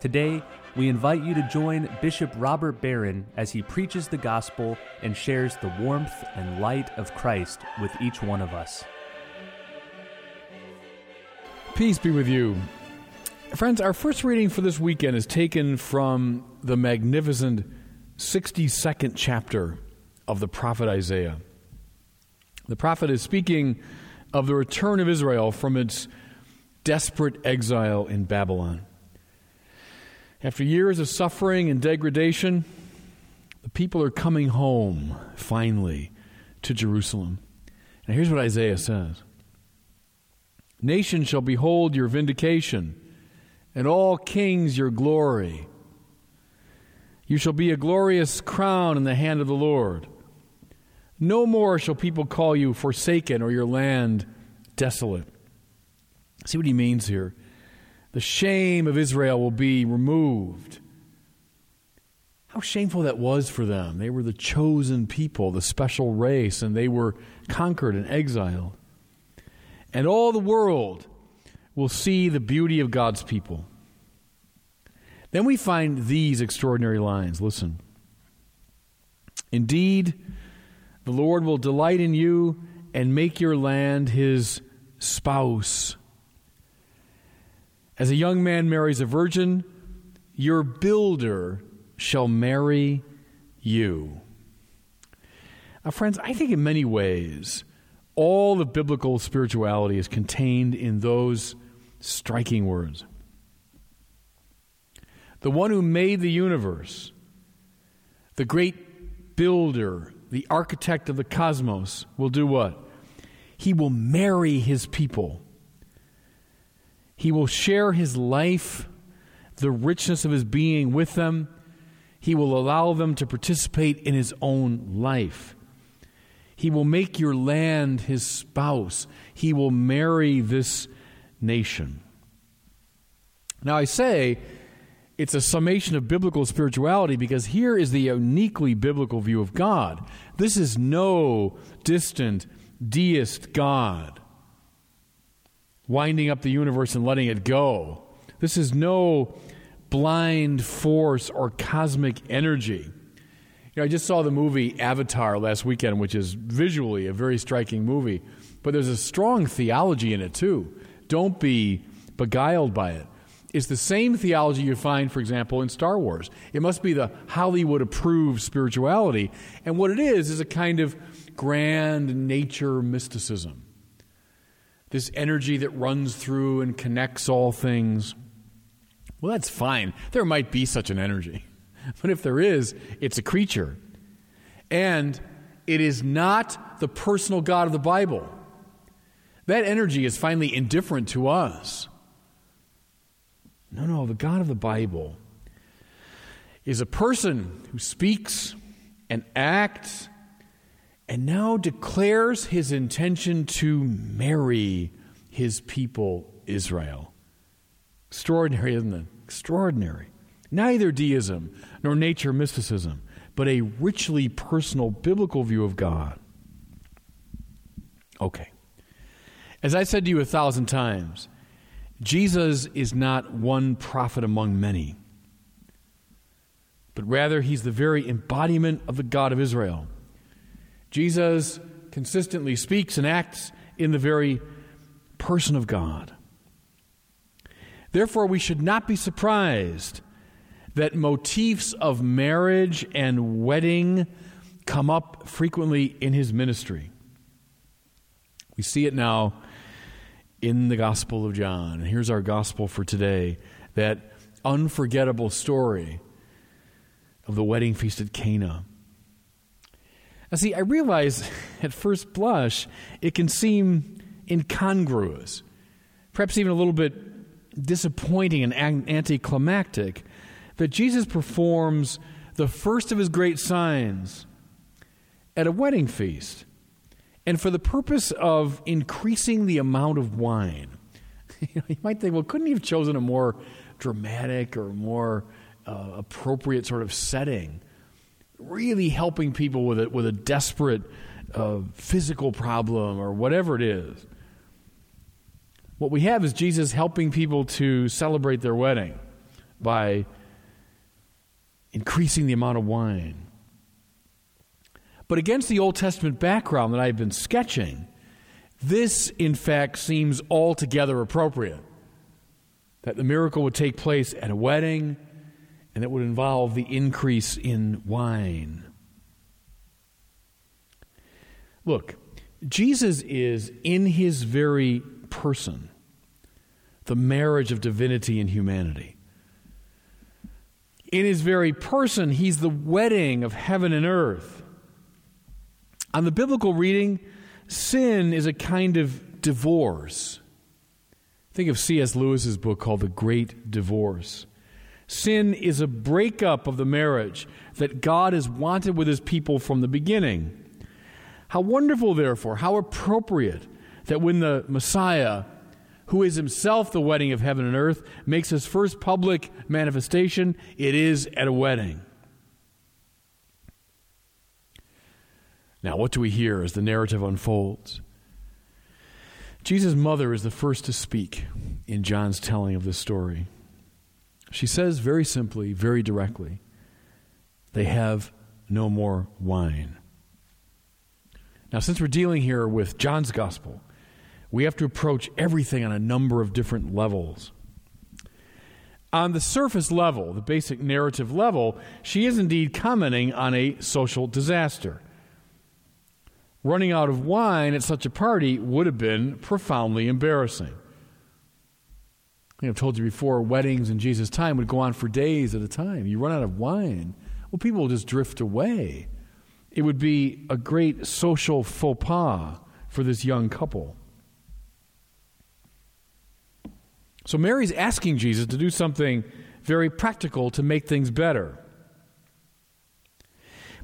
Today, we invite you to join Bishop Robert Barron as he preaches the gospel and shares the warmth and light of Christ with each one of us. Peace be with you. Friends, our first reading for this weekend is taken from the magnificent 62nd chapter of the prophet Isaiah. The prophet is speaking of the return of Israel from its desperate exile in Babylon. After years of suffering and degradation, the people are coming home, finally, to Jerusalem. And here's what Isaiah says Nations shall behold your vindication, and all kings your glory. You shall be a glorious crown in the hand of the Lord. No more shall people call you forsaken or your land desolate. See what he means here. The shame of Israel will be removed. How shameful that was for them. They were the chosen people, the special race, and they were conquered and exiled. And all the world will see the beauty of God's people. Then we find these extraordinary lines. Listen. Indeed, the Lord will delight in you and make your land his spouse. As a young man marries a virgin, your builder shall marry you. Now, friends, I think in many ways, all the biblical spirituality is contained in those striking words. The one who made the universe, the great builder, the architect of the cosmos, will do what? He will marry his people he will share his life, the richness of his being with them. He will allow them to participate in his own life. He will make your land his spouse. He will marry this nation. Now, I say it's a summation of biblical spirituality because here is the uniquely biblical view of God. This is no distant deist God winding up the universe and letting it go. This is no blind force or cosmic energy. You know, I just saw the movie Avatar last weekend, which is visually a very striking movie, but there's a strong theology in it too. Don't be beguiled by it. It's the same theology you find, for example, in Star Wars. It must be the Hollywood approved spirituality. And what it is, is a kind of grand nature mysticism this energy that runs through and connects all things. Well, that's fine. There might be such an energy. But if there is, it's a creature. And it is not the personal God of the Bible. That energy is finally indifferent to us. No, no, the God of the Bible is a person who speaks and acts and now declares his intention to marry his people Israel. Extraordinary, isn't it? Extraordinary. Neither deism nor nature mysticism, but a richly personal biblical view of God. Okay. As I said to you a thousand times, Jesus is not one prophet among many, but rather he's the very embodiment of the God of Israel. Jesus consistently speaks and acts in the very person of God. Therefore, we should not be surprised that motifs of marriage and wedding come up frequently in his ministry. We see it now in the Gospel of John. Here's our gospel for today that unforgettable story of the wedding feast at Cana. Now, see, I realize at first blush it can seem incongruous, perhaps even a little bit disappointing and anticlimactic, that Jesus performs the first of his great signs, at a wedding feast, and for the purpose of increasing the amount of wine. you, might think, well, couldn't he have chosen a more dramatic or more uh, appropriate sort of setting? Really helping people with a, with a desperate uh, physical problem or whatever it is. What we have is Jesus helping people to celebrate their wedding by increasing the amount of wine. But against the Old Testament background that I've been sketching, this, in fact, seems altogether appropriate. That the miracle would take place at a wedding and it would involve the increase in wine. Look, Jesus is in his very person the marriage of divinity and humanity. In his very person, he's the wedding of heaven and earth. On the biblical reading, sin is a kind of divorce. Think of C.S. Lewis's book called The Great Divorce. Sin is a breakup of the marriage that God has wanted with his people from the beginning. How wonderful, therefore, how appropriate that when the Messiah who is himself the wedding of heaven and earth, makes his first public manifestation, it is at a wedding. Now, what do we hear as the narrative unfolds? Jesus' mother is the first to speak in John's telling of this story. She says very simply, very directly, they have no more wine. Now, since we're dealing here with John's gospel, we have to approach everything on a number of different levels. On the surface level, the basic narrative level, she is indeed commenting on a social disaster. Running out of wine at such a party would have been profoundly embarrassing. I've told you before, weddings in Jesus' time would go on for days at a time. You run out of wine, well, people will just drift away. It would be a great social faux pas for this young couple. So Mary's asking Jesus to do something very practical to make things better.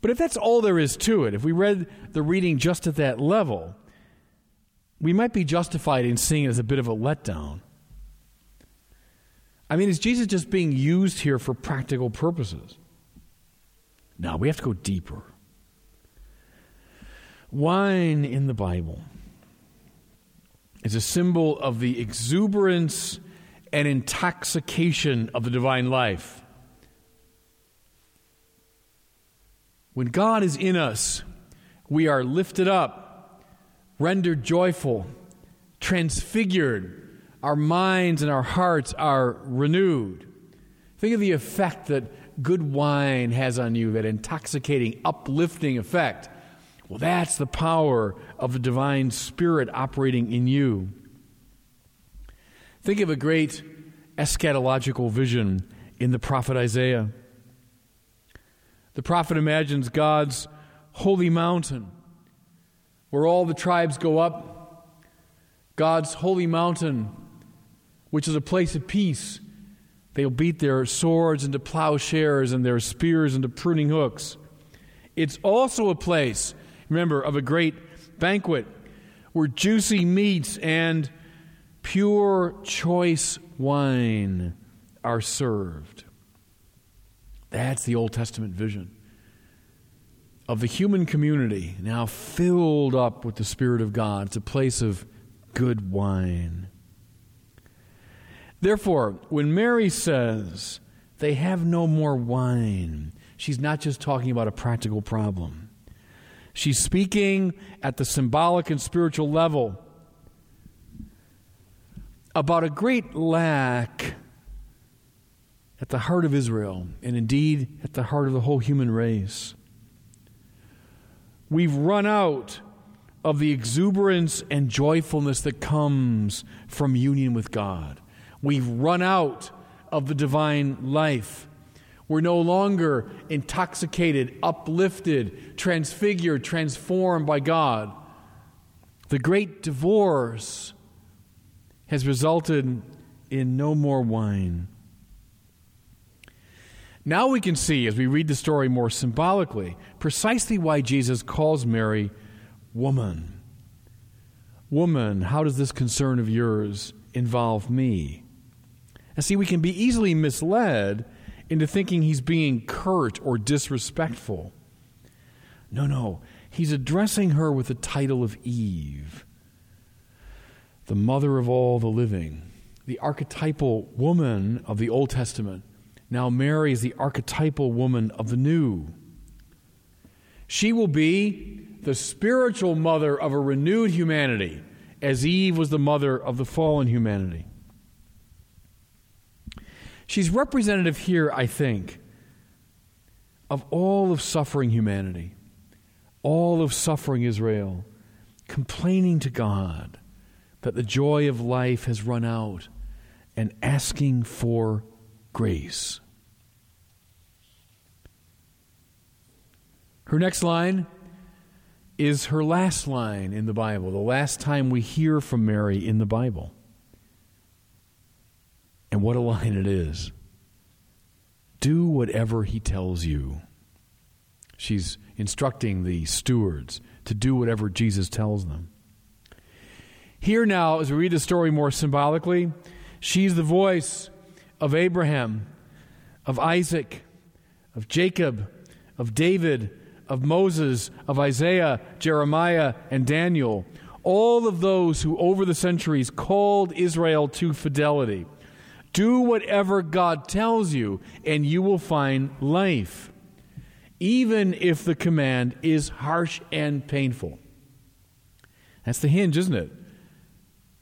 But if that's all there is to it, if we read the reading just at that level, we might be justified in seeing it as a bit of a letdown. I mean, is Jesus just being used here for practical purposes? No, we have to go deeper. Wine in the Bible is a symbol of the exuberance and intoxication of the divine life. When God is in us, we are lifted up, rendered joyful, transfigured. Our minds and our hearts are renewed. Think of the effect that good wine has on you, that intoxicating, uplifting effect. Well, that's the power of the divine spirit operating in you. Think of a great eschatological vision in the prophet Isaiah. The prophet imagines God's holy mountain where all the tribes go up, God's holy mountain, which is a place of peace. They'll beat their swords into plowshares and their spears into pruning hooks. It's also a place, remember, of a great banquet where juicy meats and pure, choice wine are served. That's the Old Testament vision of the human community now filled up with the Spirit of God. It's a place of good wine. Therefore, when Mary says they have no more wine, she's not just talking about a practical problem. She's speaking at the symbolic and spiritual level about a great lack at the heart of Israel, and indeed at the heart of the whole human race. We've run out of the exuberance and joyfulness that comes from union with God. We've run out of the divine life. We're no longer intoxicated, uplifted, transfigured, transformed by God. The great divorce has resulted in no more wine. Now we can see, as we read the story more symbolically, precisely why Jesus calls Mary woman. Woman, how does this concern of yours involve me? And see, we can be easily misled into thinking he's being curt or disrespectful. No, no, he's addressing her with the title of Eve, the mother of all the living, the archetypal woman of the Old Testament. Now, Mary is the archetypal woman of the New. She will be the spiritual mother of a renewed humanity, as Eve was the mother of the fallen humanity. She's representative here, I think, of all of suffering humanity, all of suffering Israel, complaining to God that the joy of life has run out and asking for grace. Her next line is her last line in the Bible, the last time we hear from Mary in the Bible. What a line it is. Do whatever he tells you. She's instructing the stewards to do whatever Jesus tells them. Here now, as we read the story more symbolically, she's the voice of Abraham, of Isaac, of Jacob, of David, of Moses, of Isaiah, Jeremiah, and Daniel, all of those who over the centuries called Israel to fidelity. Do whatever God tells you, and you will find life, even if the command is harsh and painful. That's the hinge, isn't it?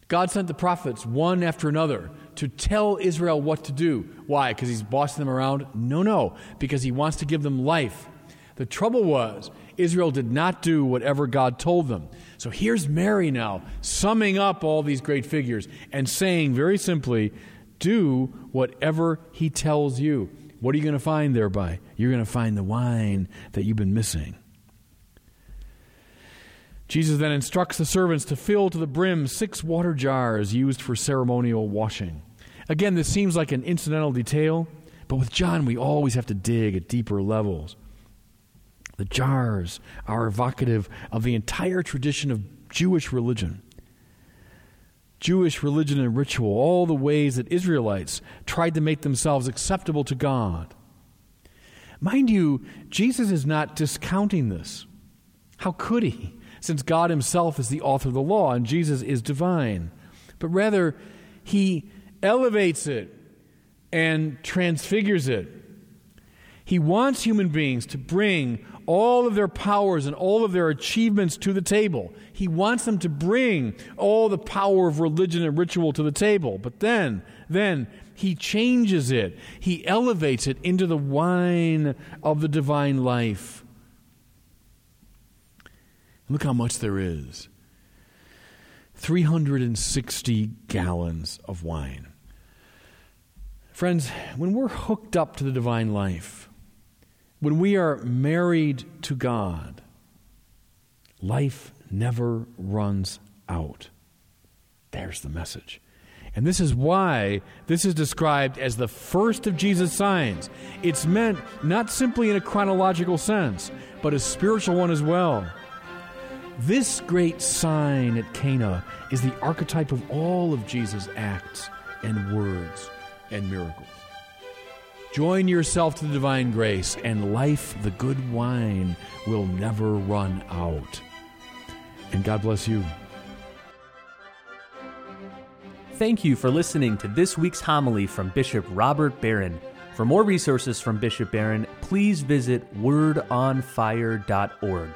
God sent the prophets one after another to tell Israel what to do. Why? Because he's bossing them around? No, no, because he wants to give them life. The trouble was, Israel did not do whatever God told them. So here's Mary now, summing up all these great figures and saying very simply, do whatever he tells you. What are you going to find thereby? You're going to find the wine that you've been missing. Jesus then instructs the servants to fill to the brim six water jars used for ceremonial washing. Again, this seems like an incidental detail, but with John, we always have to dig at deeper levels. The jars are evocative of the entire tradition of Jewish religion. Jewish religion and ritual, all the ways that Israelites tried to make themselves acceptable to God. Mind you, Jesus is not discounting this. How could he? Since God himself is the author of the law and Jesus is divine. But rather, he elevates it and transfigures it. He wants human beings to bring all of their powers and all of their achievements to the table. He wants them to bring all the power of religion and ritual to the table. But then, then he changes it. He elevates it into the wine of the divine life. Look how much there is. 360 gallons of wine. Friends, when we're hooked up to the divine life, when we are married to God, life never runs out. There's the message. And this is why this is described as the first of Jesus' signs. It's meant not simply in a chronological sense, but a spiritual one as well. This great sign at Cana is the archetype of all of Jesus' acts and words and miracles. Join yourself to the divine grace, and life, the good wine, will never run out. And God bless you. Thank you for listening to this week's homily from Bishop Robert Barron. For more resources from Bishop Barron, please visit wordonfire.org.